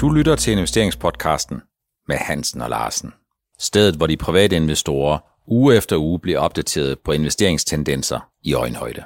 Du lytter til investeringspodcasten med Hansen og Larsen. Stedet, hvor de private investorer uge efter uge bliver opdateret på investeringstendenser i øjenhøjde.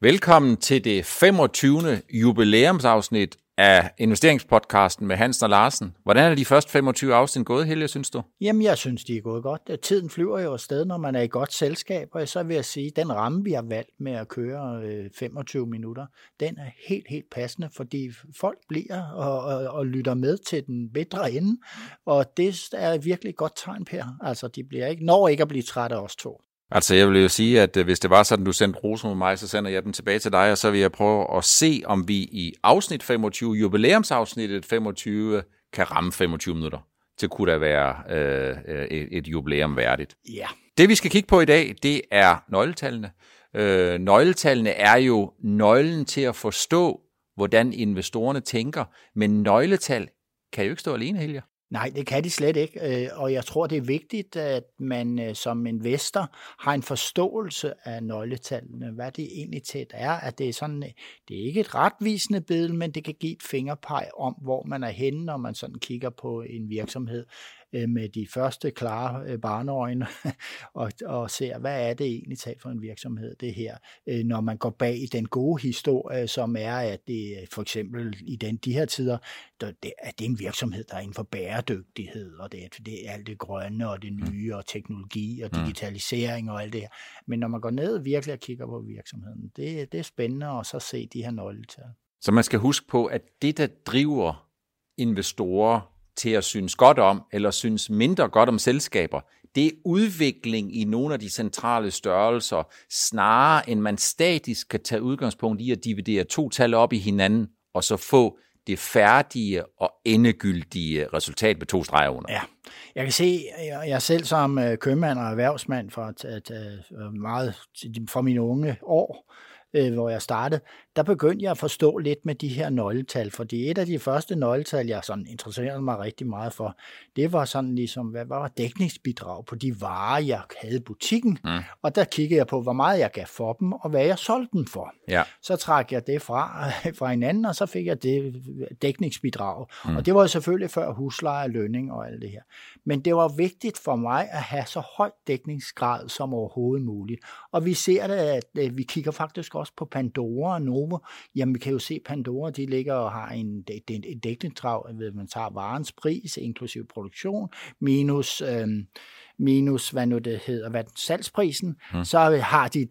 Velkommen til det 25. jubilæumsafsnit af investeringspodcasten med Hansen og Larsen. Hvordan er de første 25 afsnit gået, Helge, synes du? Jamen, jeg synes, de er gået godt. Tiden flyver jo afsted, når man er i godt selskab, og så vil jeg sige, at den ramme, vi har valgt med at køre øh, 25 minutter, den er helt, helt passende, fordi folk bliver og, og, og lytter med til den bedre ende, og det er virkelig et godt tegn, Per. Altså, de bliver ikke, når ikke at blive trætte af os to. Altså, jeg vil jo sige, at øh, hvis det var sådan, du sendte rosen mod mig, så sender jeg dem tilbage til dig, og så vil jeg prøve at se, om vi i afsnit 25, jubilæumsafsnittet 25, kan ramme 25 minutter. Det kunne da være øh, øh, et, et jubilæum værdigt. Ja. Det, vi skal kigge på i dag, det er nøgletallene. Øh, nøgletallene er jo nøglen til at forstå, hvordan investorerne tænker, men nøgletal kan jo ikke stå alene, Helge. Nej, det kan de slet ikke, øh, og jeg tror, det er vigtigt, at man øh, som investor har en forståelse af nøgletallene, hvad det egentlig tæt er, at det er sådan, øh, det er ikke et retvisende billede, men det kan give et fingerpeg om, hvor man er henne, når man sådan kigger på en virksomhed. Øh, med de første klare øh, barneøjne og, og ser, hvad er det egentlig talt for en virksomhed, det her. Øh, når man går bag i den gode historie, som er, at det for eksempel i den, de her tider, der, det, at det er en virksomhed, der er inden for bæredygtighed, og det, det er alt det grønne og det mm. nye, og teknologi og mm. digitalisering og alt det her. Men når man går ned og virkelig og kigger på virksomheden, det, det er spændende at så se de her nøgletal. Så man skal huske på, at det, der driver investorer til at synes godt om, eller synes mindre godt om selskaber, det er udvikling i nogle af de centrale størrelser, snarere end man statisk kan tage udgangspunkt i at dividere to tal op i hinanden, og så få det færdige og endegyldige resultat med to streger under. Ja, jeg kan se, jeg selv som øh, købmand og erhvervsmand for, meget, for mine unge år, øh, hvor jeg startede, der begyndte jeg at forstå lidt med de her nøgletal, fordi et af de første nøgletal, jeg sådan interesserede mig rigtig meget for, det var sådan ligesom, hvad var dækningsbidrag på de varer, jeg havde i butikken, mm. og der kiggede jeg på, hvor meget jeg gav for dem, og hvad jeg solgte dem for. Ja. Så trak jeg det fra, fra hinanden, og så fik jeg det dækningsbidrag. Mm. Og det var selvfølgelig før husleje, lønning og alt det her. Men det var vigtigt for mig at have så høj dækningsgrad som overhovedet muligt. Og vi ser det, at øh, vi kigger faktisk også på Pandora og Novo. Jamen, vi kan jo se, Pandora de ligger og har en, en, en dækningsdrag, ved man tager varens pris, inklusive produktion, minus... Øh, minus, hvad nu det hedder, hvad salgsprisen, hmm. så har de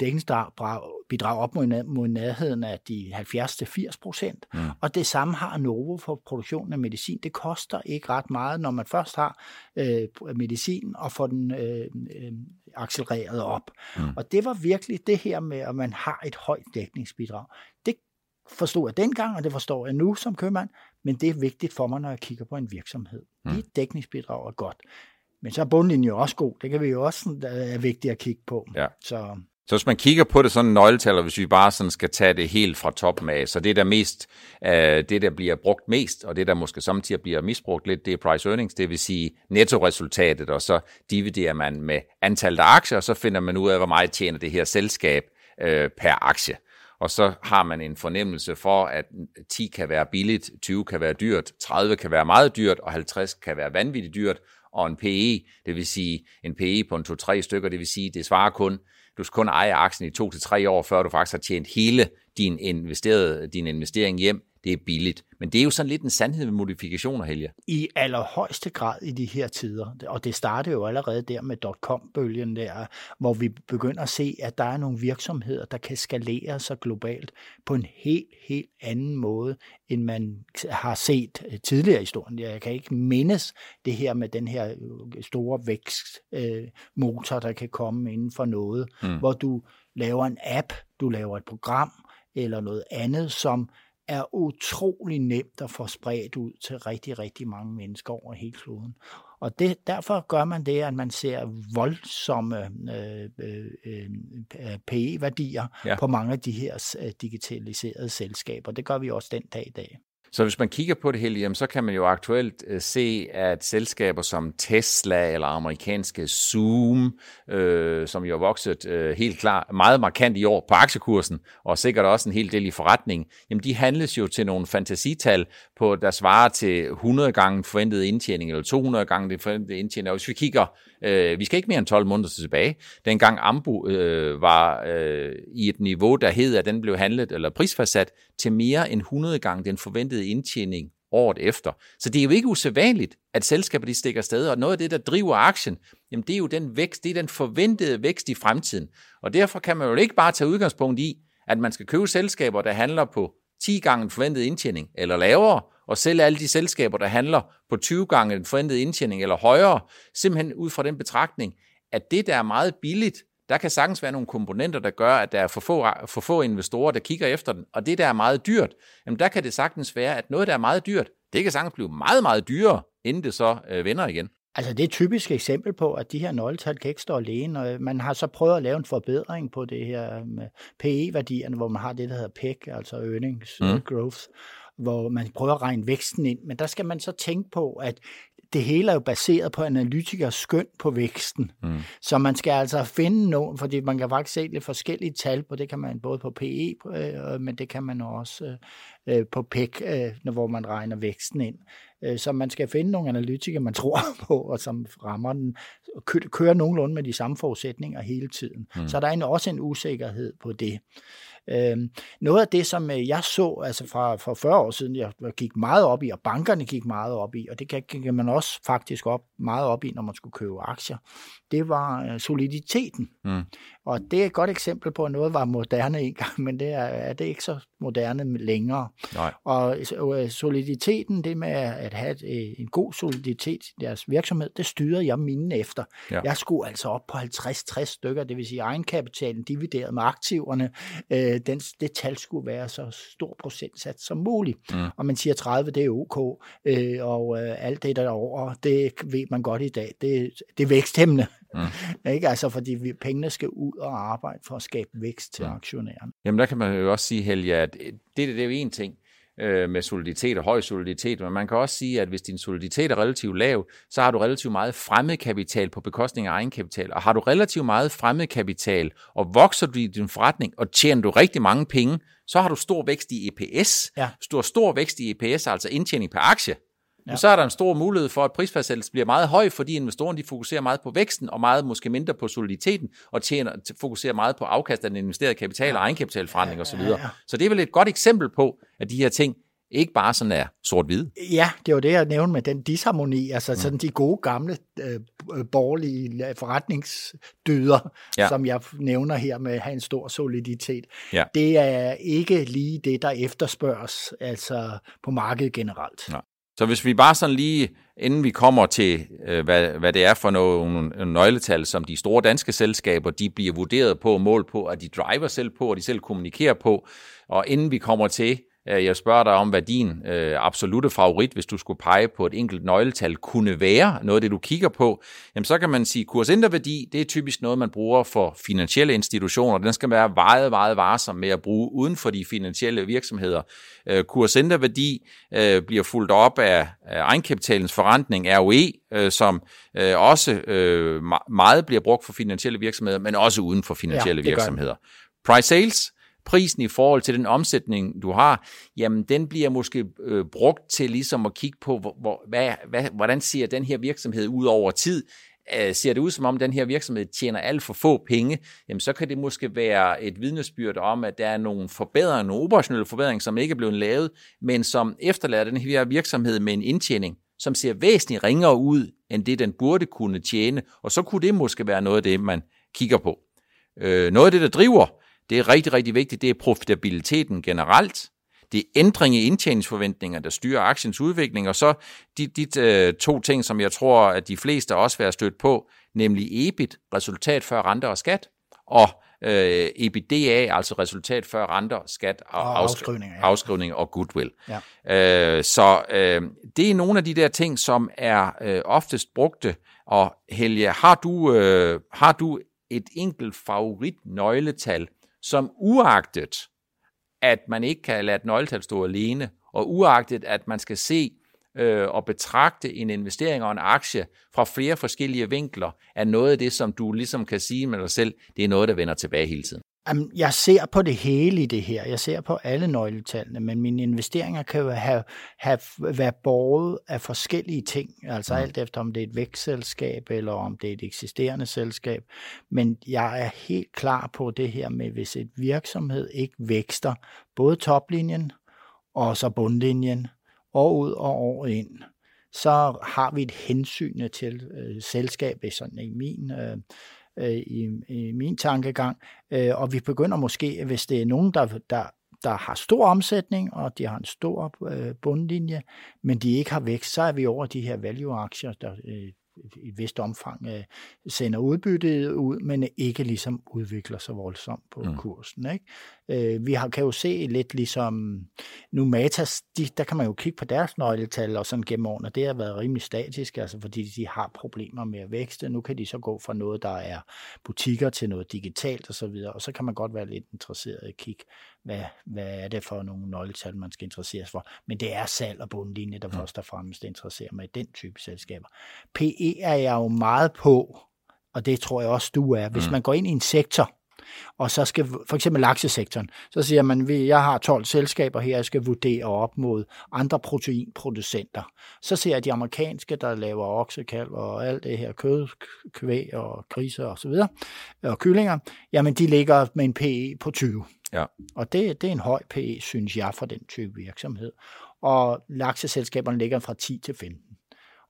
dækningsbidrag op mod, mod nærheden af de 70-80 procent. Hmm. Og det samme har Novo for produktionen af medicin. Det koster ikke ret meget, når man først har øh, medicin og får den øh, øh, accelereret op. Hmm. Og det var virkelig det her med, at man har et højt dækningsbidrag. Det forstod jeg dengang, og det forstår jeg nu som købmand, men det er vigtigt for mig, når jeg kigger på en virksomhed. Mm. Et dækningsbidrag er godt. Men så er bundlinjen jo også god. Det kan vi jo også er vigtigt at kigge på. Ja. Så. Så hvis man kigger på det sådan nøgletal, hvis vi bare sådan skal tage det helt fra toppen af, så det der mest, øh, det der bliver brugt mest, og det der måske samtidig bliver misbrugt lidt, det er price earnings, det vil sige nettoresultatet, og så dividerer man med antallet af aktier, og så finder man ud af, hvor meget tjener det her selskab øh, per aktie. Og så har man en fornemmelse for, at 10 kan være billigt, 20 kan være dyrt, 30 kan være meget dyrt, og 50 kan være vanvittigt dyrt, og en PE, det vil sige en PE på en 2-3 stykker, det vil sige, det svarer kun, du skal kun eje aktien i 2-3 år, før du faktisk har tjent hele din, investerede, din investering hjem det er billigt. Men det er jo sådan lidt en sandhed med modifikationer, Helge. I allerhøjeste grad i de her tider. Og det startede jo allerede der med dot-com-bølgen der, hvor vi begynder at se, at der er nogle virksomheder, der kan skalere sig globalt på en helt, helt anden måde, end man har set øh, tidligere i historien. Jeg kan ikke mindes det her med den her øh, store vækstmotor, der kan komme inden for noget, mm. hvor du laver en app, du laver et program, eller noget andet, som er utrolig nemt at få spredt ud til rigtig, rigtig mange mennesker over hele kloden. Og det, derfor gør man det, at man ser voldsomme øh, øh, øh, PE-værdier ja. på mange af de her øh, digitaliserede selskaber. Det gør vi også den dag i dag. Så hvis man kigger på det hele, jamen, så kan man jo aktuelt øh, se, at selskaber som Tesla eller amerikanske Zoom, øh, som jo har vokset øh, helt klar, meget markant i år på aktiekursen, og sikkert også en hel del i forretning, jamen de handles jo til nogle fantasital, på, der svarer til 100 gange forventet indtjening, eller 200 gange det forventede indtjening. Og hvis vi kigger, øh, vi skal ikke mere end 12 måneder tilbage, dengang Ambu øh, var øh, i et niveau, der hed, at den blev handlet eller prisfastsat til mere end 100 gange den forventede indtjening året efter. Så det er jo ikke usædvanligt, at selskaber de stikker sted, og noget af det, der driver aktien, jamen det er jo den vækst, det er den forventede vækst i fremtiden. Og derfor kan man jo ikke bare tage udgangspunkt i, at man skal købe selskaber, der handler på 10 gange forventet indtjening eller lavere, og sælge alle de selskaber, der handler på 20 gange den forventede indtjening eller højere, simpelthen ud fra den betragtning, at det, der er meget billigt, der kan sagtens være nogle komponenter, der gør, at der er for få, for få investorer, der kigger efter den. Og det, der er meget dyrt, jamen der kan det sagtens være, at noget, der er meget dyrt, det kan sagtens blive meget, meget dyrere, inden det så øh, vender igen. Altså det er et typisk eksempel på, at de her nøgletal kan ikke stå alene. Og man har så prøvet at lave en forbedring på det her med PE-værdierne, hvor man har det, der hedder PEG, altså earnings mm. growth, hvor man prøver at regne væksten ind. Men der skal man så tænke på, at det hele er jo baseret på analytikers skøn på væksten. Mm. Så man skal altså finde nogen, fordi man kan faktisk se lidt forskellige tal på, det kan man både på PE, øh, men det kan man også øh, på PEC, øh, hvor man regner væksten ind. Øh, så man skal finde nogle analytikere, man tror på, og som rammer den, og kører nogenlunde med de samme forudsætninger hele tiden. Mm. Så der er også en usikkerhed på det. Øh, noget af det, som øh, jeg så altså fra, fra 40 år siden, jeg gik meget op i, og bankerne gik meget op i, og det kan, kan man også faktisk op, meget op i, når man skulle købe aktier, det var øh, soliditeten. Mm. Og det er et godt eksempel på, at noget var moderne engang, men det er, er det ikke så moderne længere. Nej. Og øh, soliditeten, det med at have en god soliditet i deres virksomhed, det styrede jeg mine efter. Ja. Jeg skulle altså op på 50-60 stykker, det vil sige egenkapitalen divideret med aktiverne. Øh, den, det tal skulle være så stor procentsats som muligt. Mm. Og man siger 30, det er ok, øh, og alt det derover, det ved man godt i dag, det, det er væksthæmmende. Mm. ikke? Altså, fordi vi, pengene skal ud og arbejde for at skabe vækst til mm. aktionærerne. Jamen, der kan man jo også sige, Helge, at det, det er jo en ting øh, med soliditet og høj soliditet, men man kan også sige, at hvis din soliditet er relativt lav, så har du relativt meget fremmed kapital på bekostning af egenkapital. Og har du relativt meget fremmed kapital, og vokser du i din forretning, og tjener du rigtig mange penge, så har du stor vækst i EPS. Ja. Du har stor vækst i EPS, altså indtjening per aktie, Ja. Så er der en stor mulighed for, at prisfastsættelsen bliver meget høj, fordi investorerne de fokuserer meget på væksten, og meget måske mindre på soliditeten, og tjener, fokuserer meget på afkast af den investerede kapital ja. og egenkapitalforretning ja, osv. Ja, ja. Så det er vel et godt eksempel på, at de her ting ikke bare sådan er sort-hvid. Ja, det var det, jeg nævnte med den disharmoni, altså mm. sådan de gode gamle øh, borgerlige forretningsdyder, ja. som jeg nævner her med at have en stor soliditet. Ja. Det er ikke lige det, der efterspørges altså på markedet generelt. Ja. Så hvis vi bare sådan lige, inden vi kommer til, øh, hvad, hvad det er for nogle nøgletal, som de store danske selskaber, de bliver vurderet på mål på, at de driver selv på, og de selv kommunikerer på, og inden vi kommer til, jeg spørger dig om, hvad din øh, absolute favorit, hvis du skulle pege på et enkelt nøgletal, kunne være noget af det, du kigger på. Jamen, så kan man sige, at kursinterværdi, det er typisk noget, man bruger for finansielle institutioner. Den skal være meget, meget varsom med at bruge uden for de finansielle virksomheder. Øh, kursinterværdi øh, bliver fuldt op af, af egenkapitalens forrentning, ROE, øh, som øh, også øh, meget bliver brugt for finansielle virksomheder, men også uden for finansielle ja, virksomheder. Price sales, prisen i forhold til den omsætning, du har, jamen den bliver måske øh, brugt til ligesom at kigge på, hvor, hvor, hvad, hvad, hvordan ser den her virksomhed ud over tid. Øh, ser det ud som om den her virksomhed tjener alt for få penge, jamen så kan det måske være et vidnesbyrd om, at der er nogle forbedringer, nogle operationelle forbedringer, som ikke er blevet lavet, men som efterlader den her virksomhed med en indtjening, som ser væsentligt ringere ud, end det den burde kunne tjene, og så kunne det måske være noget af det, man kigger på. Øh, noget af det, der driver det er rigtig, rigtig vigtigt. Det er profitabiliteten generelt. Det er ændring i indtjeningsforventninger, der styrer aktiens udvikling. Og så de, de øh, to ting, som jeg tror, at de fleste også vil have stødt på, nemlig EBIT, resultat før renter og skat, og øh, EBITDA, altså resultat før renter, skat og, og afskrivninger, ja. afskrivninger og goodwill. Ja. Øh, så øh, det er nogle af de der ting, som er øh, oftest brugte. Og Helge, har du, øh, har du et enkelt favorit nøgletal, som uagtet, at man ikke kan lade et nøgletal stå alene, Og uagtet, at man skal se øh, og betragte en investering og en aktie fra flere forskellige vinkler, er noget af det, som du ligesom kan sige med dig selv, det er noget, der vender tilbage hele tiden. Jeg ser på det hele i det her. Jeg ser på alle nøgletallene, men mine investeringer kan jo have, have været båret af forskellige ting. Altså mm. alt efter, om det er et vækstselskab, eller om det er et eksisterende selskab. Men jeg er helt klar på det her med, hvis et virksomhed ikke vækster, både toplinjen og så bundlinjen, år ud og år ind, så har vi et hensyn til øh, selskabet, sådan i min øh, øh, i, i min tankegang. Øh, og vi begynder måske, hvis det er nogen, der, der, der har stor omsætning, og de har en stor øh, bundlinje, men de ikke har vækst, så er vi over de her value-aktier, der øh, et vist omfang øh, sender udbyttet ud, men ikke ligesom udvikler sig voldsomt på mm. kursen. Ikke? Øh, vi har, kan jo se lidt ligesom, nu Matas, de, der kan man jo kigge på deres nøgletal og sådan gennem årene, det har været rimelig statisk, altså fordi de har problemer med at vækste. Nu kan de så gå fra noget, der er butikker til noget digitalt og så videre, og så kan man godt være lidt interesseret i at kigge hvad, hvad er det for nogle nøgletal, man skal interessere sig for. Men det er salg og bundlinje, der mm. først og fremmest interesserer mig i den type selskaber. PE er jeg jo meget på, og det tror jeg også, du er. Hvis mm. man går ind i en sektor, og så skal, for eksempel laksesektoren, så siger man, at jeg har 12 selskaber her, jeg skal vurdere op mod andre proteinproducenter. Så ser jeg de amerikanske, der laver oksekalv og alt det her kød, kvæg og griser og så videre, og kyllinger, jamen de ligger med en PE på 20. Ja. Og det, det er en høj PE, synes jeg, for den type virksomhed. Og lakseselskaberne ligger fra 10 til 15.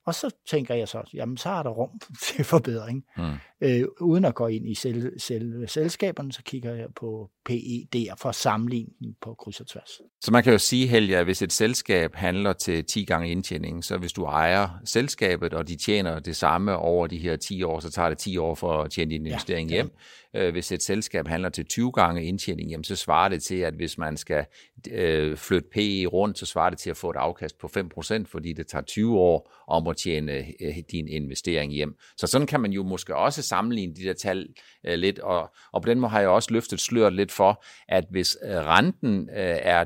Og så tænker jeg så, jamen så er der rum til forbedring. Mm. Øh, uden at gå ind i selv, selv, selskaberne, så kigger jeg på PE der for sammenligning på kryds og tværs. Så man kan jo sige, Helge, at hvis et selskab handler til 10 gange indtjening, så hvis du ejer selskabet, og de tjener det samme over de her 10 år, så tager det 10 år for at tjene din investering ja, hjem. Øh, hvis et selskab handler til 20 gange indtjening, jamen, så svarer det til, at hvis man skal øh, flytte PE rundt, så svarer det til at få et afkast på 5%, fordi det tager 20 år om at tjene øh, din investering hjem. Så sådan kan man jo måske også sammenligne de der tal øh, lidt, og, og på den måde har jeg også løftet sløret lidt for, at hvis øh, renten øh, er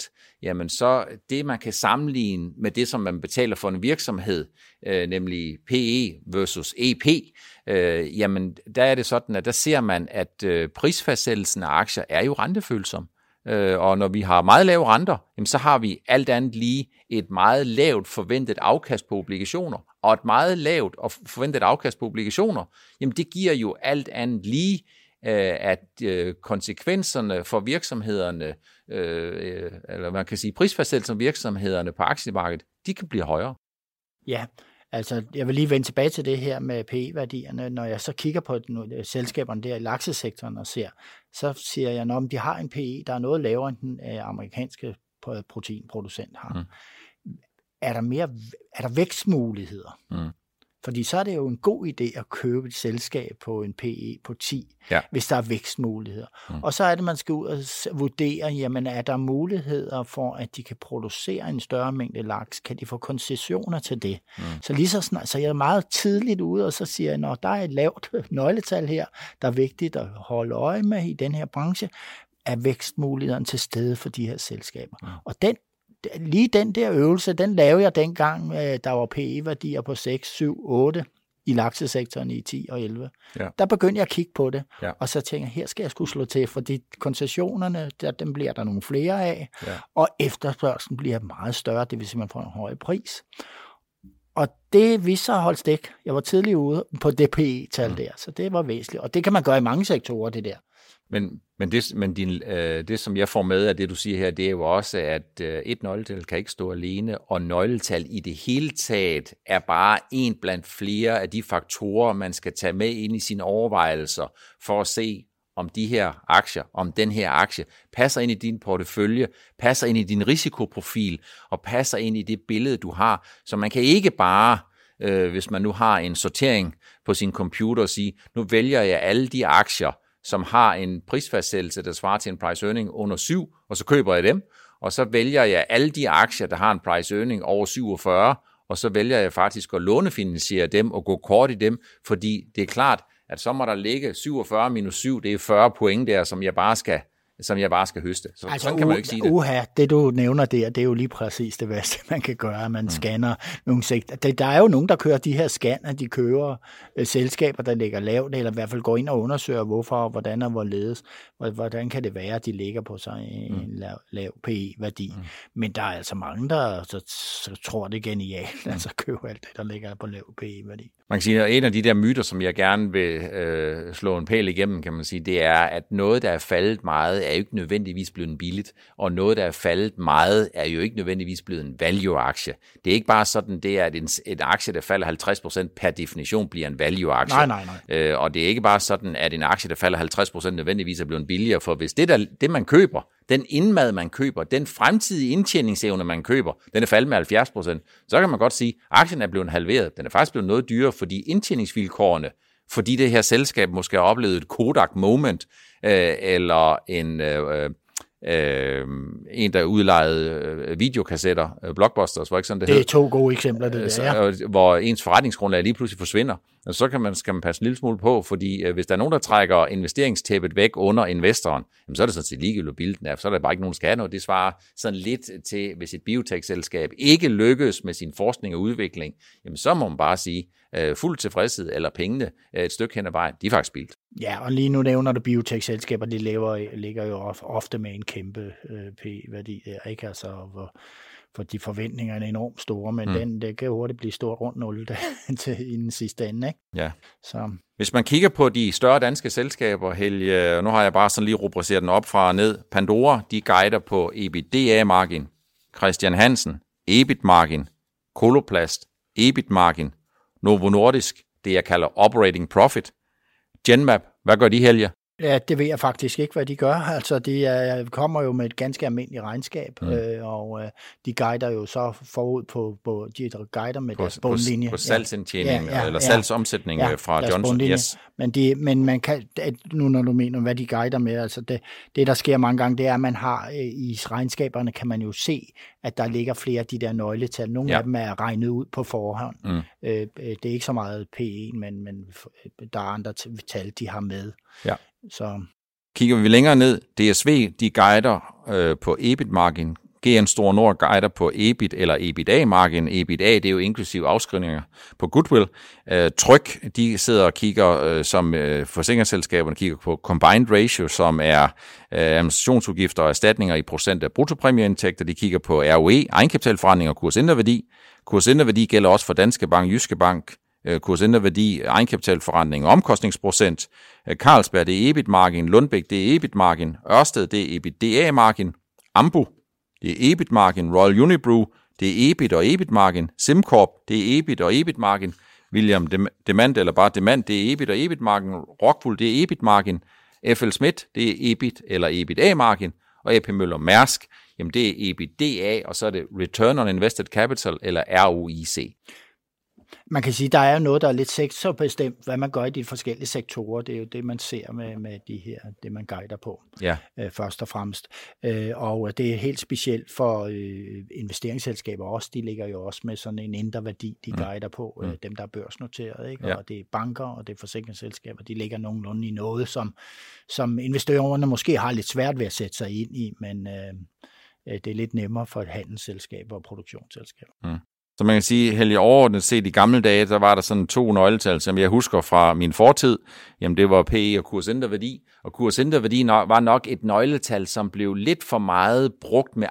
10% jamen så det, man kan sammenligne med det, som man betaler for en virksomhed, øh, nemlig PE versus EP, øh, jamen der er det sådan, at der ser man, at øh, prisfastsættelsen af aktier er jo rentefølsom. Øh, og når vi har meget lave renter, jamen, så har vi alt andet lige et meget lavt forventet afkast på obligationer. Og et meget lavt og forventet afkast på obligationer, jamen det giver jo alt andet lige, at øh, konsekvenserne for virksomhederne, øh, eller man kan sige prisfastsættelsen virksomhederne på aktiemarkedet, de kan blive højere. Ja, Altså, jeg vil lige vende tilbage til det her med PE-værdierne. Når jeg så kigger på selskaberne der i laksesektoren og ser, så siger jeg, at de har en PE, der er noget lavere end den øh, amerikanske proteinproducent har. Mm. Er der mere, er der vækstmuligheder? Mm. Fordi så er det jo en god idé at købe et selskab på en PE på 10, ja. hvis der er vækstmuligheder. Mm. Og så er det, man skal ud og vurdere, jamen er der muligheder for, at de kan producere en større mængde laks? Kan de få koncessioner til det? Mm. Så lige så snart, så jeg er meget tidligt ude, og så siger jeg, når der er et lavt nøgletal her, der er vigtigt at holde øje med i den her branche, er vækstmulighederne til stede for de her selskaber. Mm. Og den lige den der øvelse, den lavede jeg dengang, øh, der var PE-værdier på 6, 7, 8 i laksesektoren i 10 og 11. Ja. Der begyndte jeg at kigge på det, ja. og så tænkte jeg, her skal jeg skulle slå til, fordi koncessionerne, der, dem bliver der nogle flere af, ja. og efterspørgselen bliver meget større, det vil sige, man får en høj pris. Og det viste sig at holde stik. Jeg var tidlig ude på det PE-tal mm. der, så det var væsentligt. Og det kan man gøre i mange sektorer, det der. Men, men, det, men din, øh, det, som jeg får med af det, du siger her, det er jo også, at øh, et nøgletal kan ikke stå alene, og nøgletal i det hele taget er bare en blandt flere af de faktorer, man skal tage med ind i sine overvejelser for at se, om de her aktier, om den her aktie, passer ind i din portefølje, passer ind i din risikoprofil, og passer ind i det billede, du har. Så man kan ikke bare, øh, hvis man nu har en sortering på sin computer, sige, nu vælger jeg alle de aktier, som har en prisfastsættelse, der svarer til en price earning under 7, og så køber jeg dem, og så vælger jeg alle de aktier, der har en price earning over 47, og så vælger jeg faktisk at lånefinansiere dem og gå kort i dem, fordi det er klart, at så må der ligge 47 minus 7, det er 40 point der, som jeg bare skal som jeg bare skal høste. Så, altså, sådan kan man jo ikke sige det. Uha, det du nævner der, det er jo lige præcis det værste, man kan gøre. Man mm. scanner nogle sektor. Der, der er jo nogen, der kører de her scanner, de kører øh, selskaber, der ligger lavt, eller i hvert fald går ind og undersøger, hvorfor, hvordan og hvorledes. Hvordan kan det være, at de ligger på så en mm. lav, lav PE-værdi. Mm. Men der er altså mange, der så, så tror, det er genialt, mm. altså køber alt det, der ligger på lav PE-værdi. Man kan sige, at en af de der myter, som jeg gerne vil øh, slå en pæl igennem, kan man sige, det er, at noget, der er faldet meget, er jo ikke nødvendigvis blevet billigt, og noget, der er faldet meget, er jo ikke nødvendigvis blevet en value-aktie. Det er ikke bare sådan, det er, at en, en aktie, der falder 50% per definition, bliver en value-aktie. Nej, nej, nej. Øh, og det er ikke bare sådan, at en aktie, der falder 50% nødvendigvis er blevet billigere, for hvis det, der, det man køber, den indmad, man køber, den fremtidige indtjeningsevne, man køber, den er faldet med 70% så kan man godt sige, at aktien er blevet halveret. Den er faktisk blevet noget dyrere, fordi indtjeningsvilkårene, fordi det her selskab måske har oplevet et Kodak moment, øh, eller en... Øh, øh, en, der udlejede øh, videokassetter, øh, blockbusters, var ikke sådan, det Det er to gode eksempler, det der, ja. Øh, hvor ens forretningsgrundlag lige pludselig forsvinder. Og så kan man, skal man passe en lille smule på, fordi øh, hvis der er nogen, der trækker investeringstæppet væk under investoren, jamen, så er det sådan set ligegyldigt, hvor bilden er, så er der bare ikke nogen, der skal have noget. Det svarer sådan lidt til, hvis et biotech-selskab ikke lykkes med sin forskning og udvikling, jamen så må man bare sige, øh, fuld tilfredshed eller pengene øh, et stykke hen ad vejen, de er faktisk spildt. Ja, og lige nu nævner du biotech-selskaber, de lever, ligger jo ofte med en kæmpe øh, P-værdi der, ikke? Altså, hvor, for de forventninger er enormt store, men mm. den det kan hurtigt blive stort rundt 0 til i den sidste ende. Ikke? Ja. Så. Hvis man kigger på de større danske selskaber, Helge, nu har jeg bare sådan lige rubriceret den op fra og ned. Pandora, de guider på EBITDA-margin. Christian Hansen, EBIT-margin. Koloplast, EBIT-margin. Novo Nordisk, det jeg kalder operating profit. Genmap, hvad gør de, Helge? Ja, det ved jeg faktisk ikke, hvad de gør. Altså, de er, kommer jo med et ganske almindeligt regnskab, mm. øh, og øh, de guider jo så forud på, på de guider med på, deres bundlinje. På, på salgsindtjening, ja, ja, eller salgsomsætning ja, fra Johnson. Yes. Men, de, men man kan, nu når du mener, hvad de guider med, altså det, det der sker mange gange, det er, at man har øh, i regnskaberne, kan man jo se, at der ligger flere af de der nøgletal. Nogle ja. af dem er regnet ud på forhånd. Mm. Øh, øh det er ikke så meget P1, men, men der er andre tal, de har med. Ja. Så. Kigger vi længere ned, DSV, de guider øh, på EBIT-margin. GN Store Nord guider på EBIT eller EBITDA-margin. EBITDA, det er jo inklusiv afskrivninger på goodwill. Øh, Tryk, de sidder og kigger, øh, som øh, forsikringsselskaberne kigger på combined ratio, som er øh, administrationsudgifter og erstatninger i procent af bruttopræmieindtægter. De kigger på ROE, egenkapitalforretning og kursinderværdi. Kursinderværdi gælder også for Danske Bank, Jyske Bank, øh, kursinderværdi, egenkapitalforretning og omkostningsprocent. Øh, Carlsberg, det er EBIT-margin. Lundbæk, det er EBIT-margin. Ørsted, det er EBITDA-margin. Ambu, det er EBIT-margin. Royal Unibrew, det er EBIT og EBIT-margin. SimCorp, det er EBIT og EBIT-margin. William Demand, eller bare Demand, det er EBIT og EBIT-margin. Rockwool, det er EBIT-margin. FL Schmidt, det er EBIT eller EBITDA-margin. Og AP Møller Mærsk, jamen det er EBITDA, og så er det Return on Invested Capital, eller ROIC man kan sige, der er noget, der er lidt sektorbestemt, hvad man gør i de forskellige sektorer. Det er jo det, man ser med, med de her, det man guider på, ja. øh, først og fremmest. Øh, og det er helt specielt for øh, investeringsselskaber også. De ligger jo også med sådan en indre værdi, de mm. guider på, øh, mm. dem der er børsnoteret. Ikke? Ja. Og det er banker, og det er forsikringsselskaber, de ligger nogenlunde i noget, som, som investorerne måske har lidt svært ved at sætte sig ind i, men øh, øh det er lidt nemmere for et handelsselskab og produktionsselskab. Mm. Så man kan sige, Helge, overordnet set i gamle dage, der var der sådan to nøgletal, som jeg husker fra min fortid. Jamen det var PE og kursinterværdi. Og kursinterværdi var nok et nøgletal, som blev lidt for meget brugt med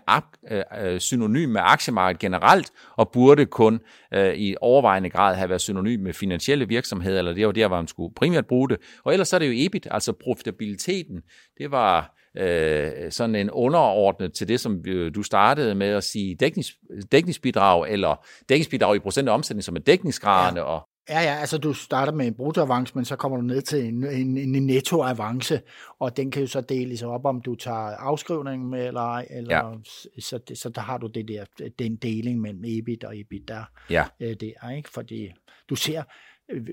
øh, øh, synonym med aktiemarkedet generelt, og burde kun øh, i overvejende grad have været synonym med finansielle virksomheder, eller det var der, hvor man skulle primært bruge det. Og ellers så er det jo EBIT, altså profitabiliteten. Det var øh, sådan en underordnet til det, som du startede med at sige dæknings, dækningsbidrag, eller dækningsbidrag i procent af omsætning, som er dækningsgraderne. Ja. Og Ja, ja, altså du starter med en bruttoavance, men så kommer du ned til en, en, en nettoavance, og den kan jo så deles op, om du tager afskrivningen med eller ej, eller, ja. så, så der har du det der, den deling mellem EBIT og EBITDA. Ja. Øh, det er ikke, fordi du ser,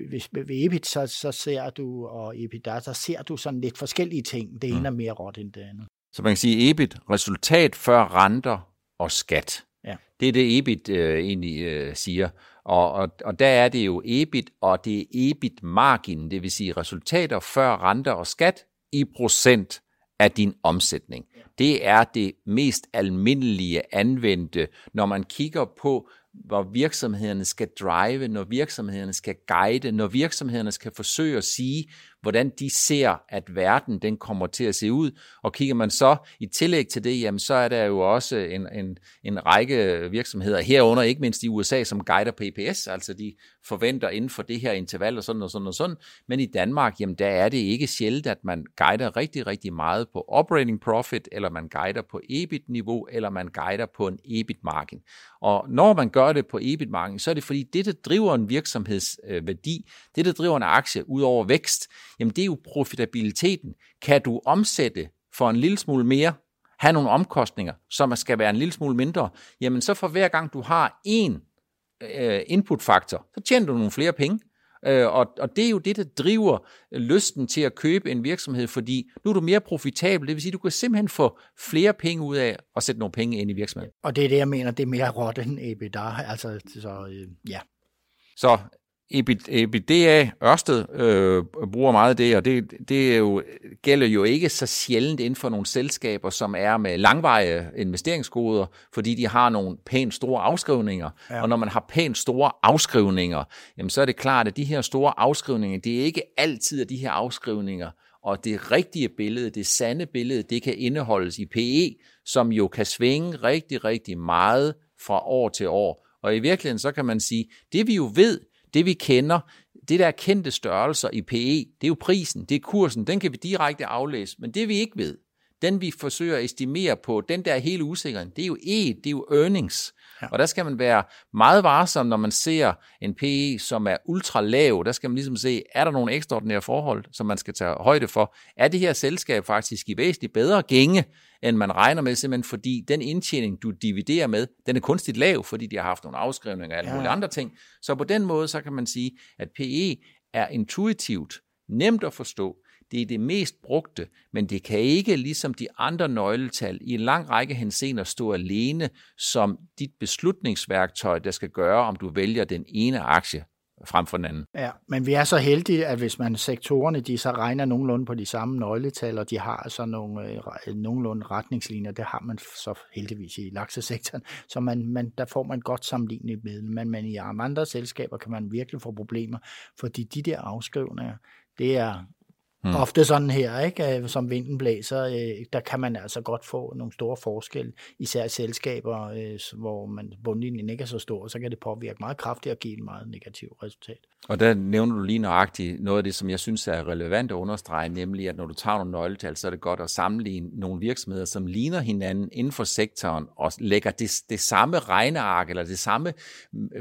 hvis ved EBIT, så, så ser du, og EBITDA, så ser du sådan lidt forskellige ting. Det ene mm. er mere råt end det andet. Så man kan sige, EBIT, resultat før renter og skat. Ja. Det er det EBIT øh, egentlig øh, siger. Og, og, og der er det jo EBIT, og det er EBIT-margin, det vil sige resultater før renter og skat i procent af din omsætning. Det er det mest almindelige anvendte, når man kigger på, hvor virksomhederne skal drive, når virksomhederne skal guide, når virksomhederne skal forsøge at sige, hvordan de ser, at verden den kommer til at se ud. Og kigger man så i tillæg til det, jamen så er der jo også en, en, en række virksomheder herunder, ikke mindst i USA, som guider på EPS, altså de forventer inden for det her interval og sådan og sådan og sådan. Men i Danmark, jamen der er det ikke sjældent, at man guider rigtig, rigtig meget på operating profit, eller man guider på EBIT-niveau, eller man guider på en EBIT-margin. Og når man gør det på EBIT-margin, så er det fordi, det, der driver en virksomhedsværdi, øh, det, der driver en aktie ud over vækst, jamen det er jo profitabiliteten. Kan du omsætte for en lille smule mere, have nogle omkostninger, som skal være en lille smule mindre, jamen så for hver gang du har en øh, inputfaktor, så tjener du nogle flere penge. Øh, og, og det er jo det, der driver lysten til at købe en virksomhed, fordi nu er du mere profitabel, det vil sige, du kan simpelthen få flere penge ud af at sætte nogle penge ind i virksomheden. Og det er det, jeg mener, det er mere råt end EBITDA. Altså, så, øh, ja. Så EBITDA, Ørsted øh, bruger meget af det, og det, det er jo, gælder jo ikke så sjældent inden for nogle selskaber, som er med langvarige investeringsgoder, fordi de har nogle pænt store afskrivninger. Ja. Og når man har pænt store afskrivninger, jamen så er det klart, at de her store afskrivninger, det er ikke altid, at de her afskrivninger og det rigtige billede, det sande billede, det kan indeholdes i PE, som jo kan svinge rigtig, rigtig meget fra år til år. Og i virkeligheden så kan man sige, det vi jo ved, det vi kender, det der kendte størrelser i PE, det er jo prisen, det er kursen, den kan vi direkte aflæse, men det vi ikke ved, den vi forsøger at estimere på, den der er usikkerheden, det er jo E, det er jo earnings. Ja. Og der skal man være meget varsom, når man ser en PE, som er ultra lav. Der skal man ligesom se, er der nogle ekstraordinære forhold, som man skal tage højde for? Er det her selskab faktisk i væsentligt bedre gænge, end man regner med, simpelthen fordi den indtjening, du dividerer med, den er kunstigt lav, fordi de har haft nogle afskrivninger og alle ja. mulige andre ting. Så på den måde, så kan man sige, at PE er intuitivt nemt at forstå, det er det mest brugte, men det kan ikke, ligesom de andre nøgletal, i en lang række henseender stå alene som dit beslutningsværktøj, der skal gøre, om du vælger den ene aktie frem for den anden. Ja, men vi er så heldige, at hvis man sektorerne, de så regner nogenlunde på de samme nøgletal, og de har altså nogle øh, nogenlunde retningslinjer, det har man så heldigvis i laksesektoren, så man, man, der får man godt sammenlignet med, men, men i andre selskaber kan man virkelig få problemer, fordi de der afskrivninger, det er Mm. Ofte sådan her, ikke? Øh, som vinden blæser, øh, der kan man altså godt få nogle store forskelle, især selskaber, øh, hvor man bundlinjen ikke er så stor, så kan det påvirke meget kraftigt og give et meget negativt resultat. Og der nævner du lige nøjagtigt noget af det, som jeg synes er relevant at understrege, nemlig at når du tager nogle nøgletal, så er det godt at sammenligne nogle virksomheder, som ligner hinanden inden for sektoren, og lægger det, det samme regneark, eller det samme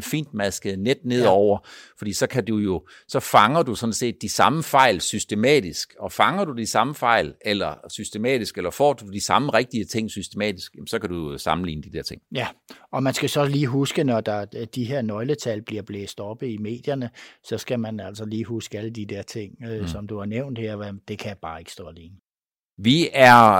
fint maskede net nedover, ja. fordi så kan du jo, så fanger du sådan set de samme fejl systematisk, og fanger du de samme fejl, eller systematisk, eller får du de samme rigtige ting systematisk, så kan du sammenligne de der ting. Ja, og man skal så lige huske, når der, de her nøgletal bliver blæst op i medierne, så skal man altså lige huske alle de der ting, øh, mm. som du har nævnt her, det kan bare ikke stå alene. Vi er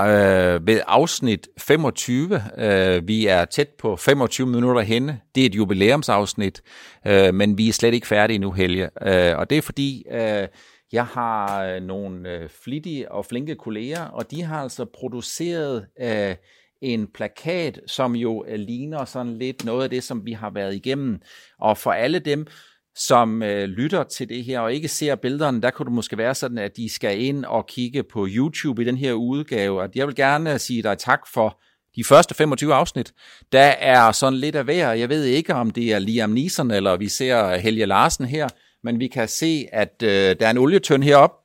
øh, ved afsnit 25. Øh, vi er tæt på 25 minutter henne. Det er et jubilæumsafsnit, øh, men vi er slet ikke færdige nu, Helge. Øh, og det er fordi, øh, jeg har øh, nogle øh, flittige og flinke kolleger, og de har altså produceret øh, en plakat, som jo øh, ligner sådan lidt noget af det, som vi har været igennem. Og for alle dem, som øh, lytter til det her og ikke ser billederne, der kunne det måske være sådan, at de skal ind og kigge på YouTube i den her udgave. Og jeg vil gerne øh, sige dig tak for de første 25 afsnit. Der er sådan lidt af hver. Jeg ved ikke, om det er Liam Neeson, eller vi ser øh, Helge Larsen her, men vi kan se, at øh, der er en olietøn heroppe,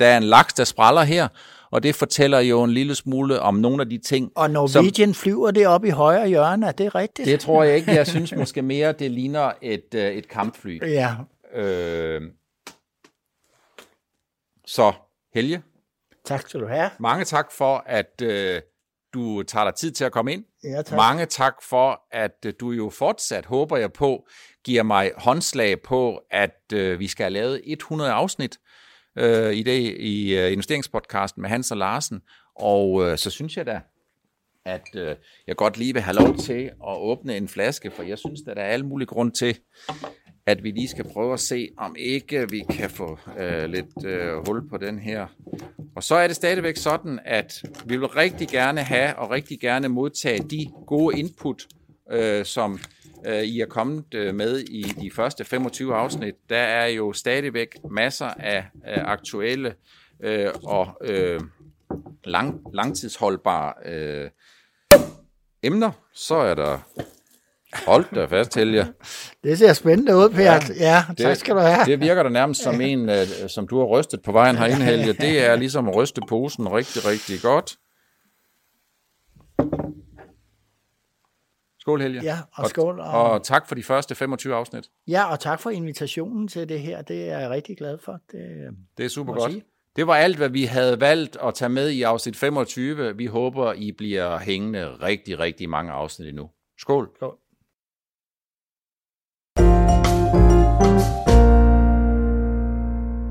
der er en laks, der spræller her, og det fortæller jo en lille smule om nogle af de ting. Og Norwegian som, flyver det op i højre hjørne, er det rigtigt? Det tror jeg ikke. Jeg synes måske mere, det ligner et, øh, et kampfly. Ja. Øh, så Helge. Tak skal du have. Mange tak for, at øh, du tager dig tid til at komme ind. Ja, tak. Mange tak for, at øh, du jo fortsat, håber jeg på, giver mig håndslag på, at øh, vi skal have lavet 100 afsnit øh, i det i uh, investeringspodcasten med Hans og Larsen. Og øh, så synes jeg da, at øh, jeg godt lige vil have lov til at åbne en flaske, for jeg synes, at der er alle mulige grund til, at vi lige skal prøve at se, om ikke vi kan få øh, lidt øh, hul på den her. Og så er det stadigvæk sådan, at vi vil rigtig gerne have og rigtig gerne modtage de gode input, øh, som øh, I er kommet øh, med i de første 25 afsnit. Der er jo stadigvæk masser af, øh, aktuelle øh, og øh, lang, langtidsholdbare øh, emner. Så er der Hold da fast, Helge. Det ser spændende ud, Per. Ja, ja tak det, skal du have. Det virker da nærmest som en, uh, som du har rystet på vejen herinde, Helge. Det er ligesom at ryste posen rigtig, rigtig godt. Skål, Helge. Ja, og skål. Og, og tak for de første 25 afsnit. Ja, og tak for invitationen til det her. Det er jeg rigtig glad for. Det, det er super godt. Sige. Det var alt, hvad vi havde valgt at tage med i afsnit 25. Vi håber, I bliver hængende rigtig, rigtig mange afsnit endnu. Skål. Skål.